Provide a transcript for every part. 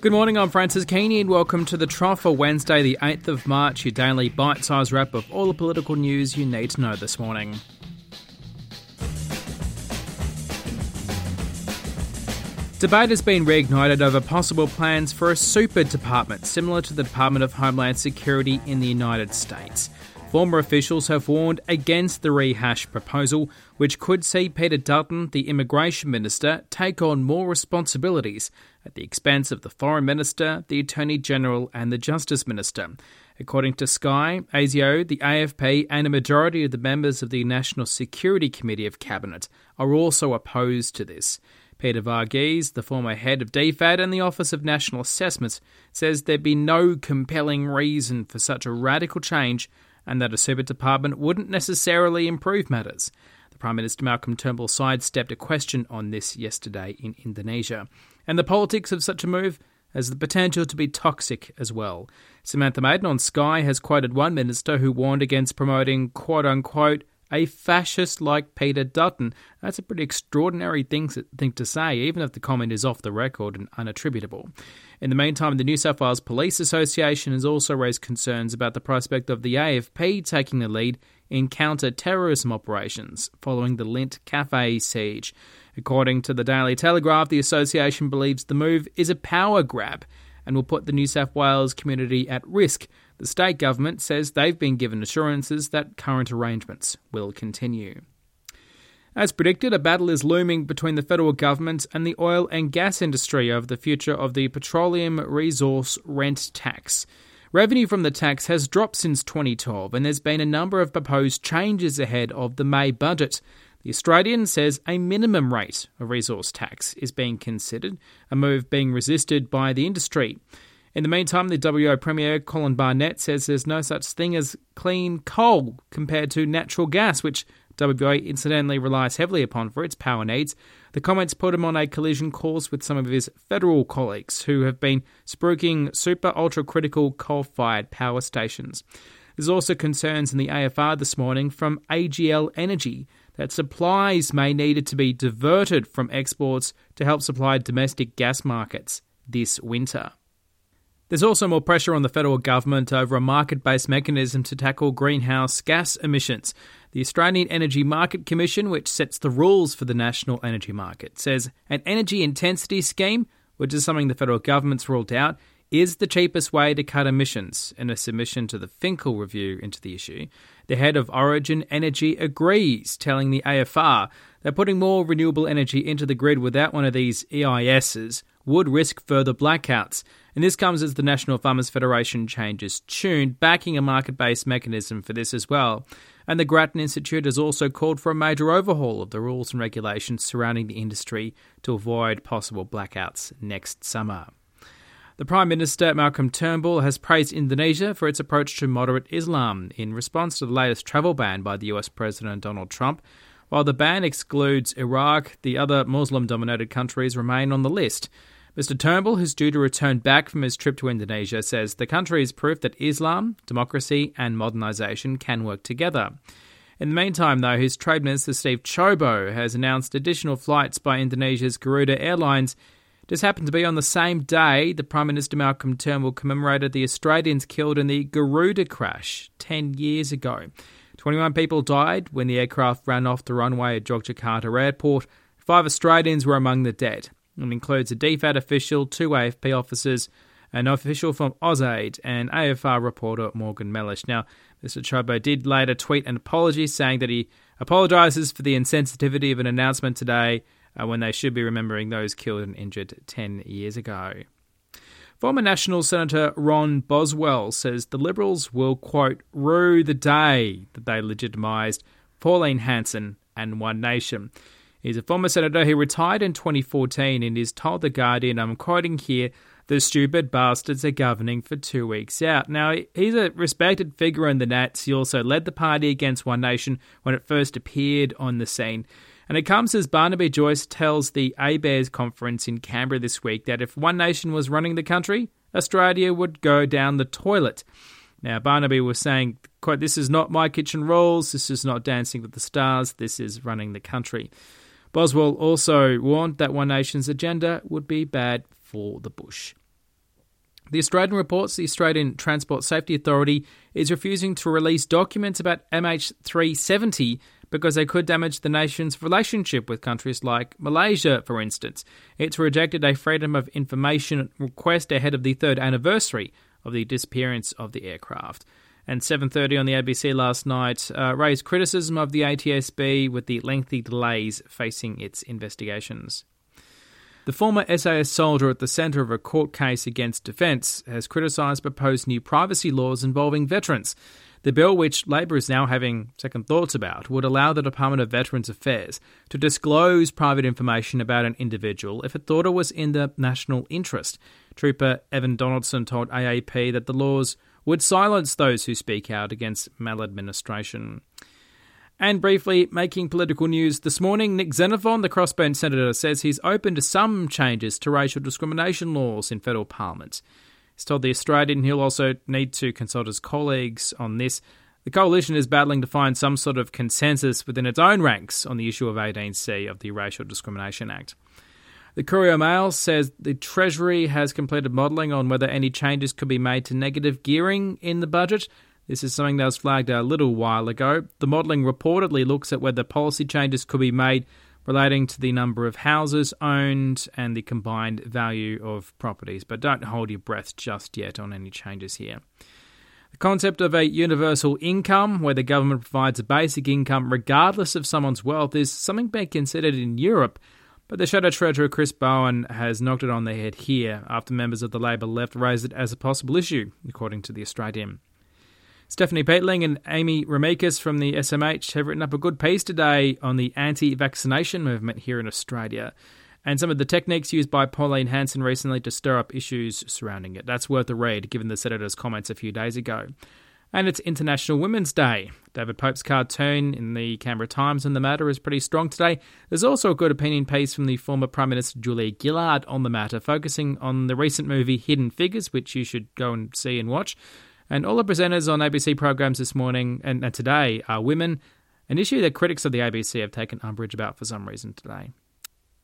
Good morning, I'm Francis Keany, and welcome to the Trough for Wednesday, the 8th of March, your daily bite sized wrap of all the political news you need to know this morning. Debate has been reignited over possible plans for a super department similar to the Department of Homeland Security in the United States. Former officials have warned against the rehash proposal, which could see Peter Dutton, the Immigration Minister, take on more responsibilities at the expense of the Foreign Minister, the Attorney General, and the Justice Minister. According to Sky, ASIO, the AFP, and a majority of the members of the National Security Committee of Cabinet are also opposed to this. Peter Varghese, the former head of DFAT and the Office of National Assessments, says there'd be no compelling reason for such a radical change and that a super department wouldn't necessarily improve matters. The Prime Minister Malcolm Turnbull sidestepped a question on this yesterday in Indonesia. And the politics of such a move has the potential to be toxic as well. Samantha Maiden on Sky has quoted one minister who warned against promoting quote unquote a fascist like Peter Dutton. That's a pretty extraordinary thing, thing to say, even if the comment is off the record and unattributable. In the meantime, the New South Wales Police Association has also raised concerns about the prospect of the AFP taking the lead in counter terrorism operations following the Lindt Cafe siege. According to the Daily Telegraph, the association believes the move is a power grab and will put the New South Wales community at risk the state government says they've been given assurances that current arrangements will continue. As predicted, a battle is looming between the federal government and the oil and gas industry over the future of the petroleum resource rent tax. Revenue from the tax has dropped since 2012, and there's been a number of proposed changes ahead of the May budget. The Australian says a minimum rate of resource tax is being considered, a move being resisted by the industry. In the meantime, the WA Premier Colin Barnett says there's no such thing as clean coal compared to natural gas, which WA incidentally relies heavily upon for its power needs. The comments put him on a collision course with some of his federal colleagues who have been spruiking super ultra critical coal fired power stations. There's also concerns in the AFR this morning from AGL Energy that supplies may needed to be diverted from exports to help supply domestic gas markets this winter. There's also more pressure on the federal government over a market based mechanism to tackle greenhouse gas emissions. The Australian Energy Market Commission, which sets the rules for the national energy market, says an energy intensity scheme, which is something the federal government's ruled out, is the cheapest way to cut emissions. In a submission to the Finkel review into the issue, the head of Origin Energy agrees, telling the AFR that putting more renewable energy into the grid without one of these EISs would risk further blackouts. And this comes as the National Farmers Federation changes tune, backing a market based mechanism for this as well. And the Grattan Institute has also called for a major overhaul of the rules and regulations surrounding the industry to avoid possible blackouts next summer. The Prime Minister, Malcolm Turnbull, has praised Indonesia for its approach to moderate Islam in response to the latest travel ban by the US President Donald Trump. While the ban excludes Iraq, the other Muslim dominated countries remain on the list. Mr. Turnbull, who's due to return back from his trip to Indonesia, says the country is proof that Islam, democracy, and modernisation can work together. In the meantime, though, his Trade Minister Steve Ciobo has announced additional flights by Indonesia's Garuda Airlines. This happened to be on the same day the Prime Minister Malcolm Turnbull commemorated the Australians killed in the Garuda crash 10 years ago. 21 people died when the aircraft ran off the runway at Yogyakarta Airport. Five Australians were among the dead. It includes a DFAT official, two AFP officers, an official from AusAid, and AFR reporter Morgan Mellish. Now, Mr. Ciobo did later tweet an apology saying that he apologises for the insensitivity of an announcement today uh, when they should be remembering those killed and injured 10 years ago. Former National Senator Ron Boswell says the Liberals will, quote, rue the day that they legitimised Pauline Hanson and One Nation. He's a former senator who retired in 2014 and is told The Guardian, I'm quoting here, the stupid bastards are governing for two weeks out. Now, he's a respected figure in the Nats. He also led the party against One Nation when it first appeared on the scene. And it comes as Barnaby Joyce tells the ABARES conference in Canberra this week that if One Nation was running the country, Australia would go down the toilet. Now, Barnaby was saying, quote, this is not my kitchen rules, this is not dancing with the stars, this is running the country. Boswell also warned that One Nation's agenda would be bad for the bush. The Australian reports the Australian Transport Safety Authority is refusing to release documents about MH370 because they could damage the nation's relationship with countries like Malaysia, for instance. It's rejected a Freedom of Information request ahead of the third anniversary of the disappearance of the aircraft. And 7:30 on the ABC last night uh, raised criticism of the ATSB with the lengthy delays facing its investigations. The former SAS soldier at the centre of a court case against defence has criticised proposed new privacy laws involving veterans. The bill, which Labor is now having second thoughts about, would allow the Department of Veterans Affairs to disclose private information about an individual if it thought it was in the national interest. Trooper Evan Donaldson told AAP that the laws would silence those who speak out against maladministration. And briefly, making political news this morning, Nick Xenophon, the crossbench senator, says he's open to some changes to racial discrimination laws in federal parliament. He's told The Australian he'll also need to consult his colleagues on this. The coalition is battling to find some sort of consensus within its own ranks on the issue of 18C of the Racial Discrimination Act. The Courier Mail says the Treasury has completed modelling on whether any changes could be made to negative gearing in the budget. This is something that was flagged a little while ago. The modelling reportedly looks at whether policy changes could be made relating to the number of houses owned and the combined value of properties, but don't hold your breath just yet on any changes here. The concept of a universal income, where the government provides a basic income regardless of someone's wealth, is something being considered in Europe, but the Shadow Treasurer Chris Bowen has knocked it on the head here after members of the Labor left raised it as a possible issue, according to The Australian. Stephanie Peatling and Amy Remeikis from the SMH have written up a good piece today on the anti vaccination movement here in Australia and some of the techniques used by Pauline Hanson recently to stir up issues surrounding it. That's worth a read, given the Senator's comments a few days ago. And it's International Women's Day. David Pope's cartoon in the Canberra Times on the matter is pretty strong today. There's also a good opinion piece from the former Prime Minister Julia Gillard on the matter, focusing on the recent movie Hidden Figures, which you should go and see and watch. And all the presenters on ABC programs this morning and, and today are women, an issue that critics of the ABC have taken umbrage about for some reason today.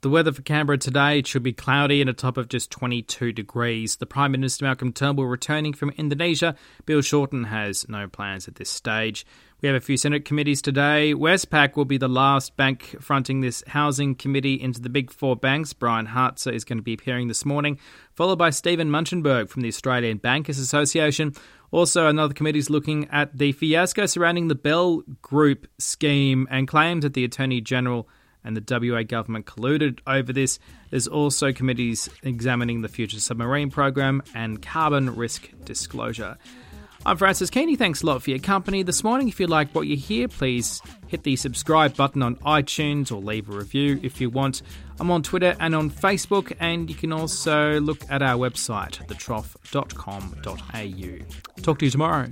The weather for Canberra today should be cloudy and a top of just 22 degrees. The Prime Minister Malcolm Turnbull returning from Indonesia. Bill Shorten has no plans at this stage. We have a few Senate committees today. Westpac will be the last bank fronting this housing committee into the big four banks. Brian Hartzer is going to be appearing this morning, followed by Stephen Munchenberg from the Australian Bankers Association. Also, another committee is looking at the fiasco surrounding the Bell Group scheme and claims that the Attorney General and the WA government colluded over this. There's also committees examining the future submarine program and carbon risk disclosure. I'm Francis Keany. Thanks a lot for your company this morning. If you like what you hear, please hit the subscribe button on iTunes or leave a review if you want. I'm on Twitter and on Facebook, and you can also look at our website, thetrough.com.au. Talk to you tomorrow.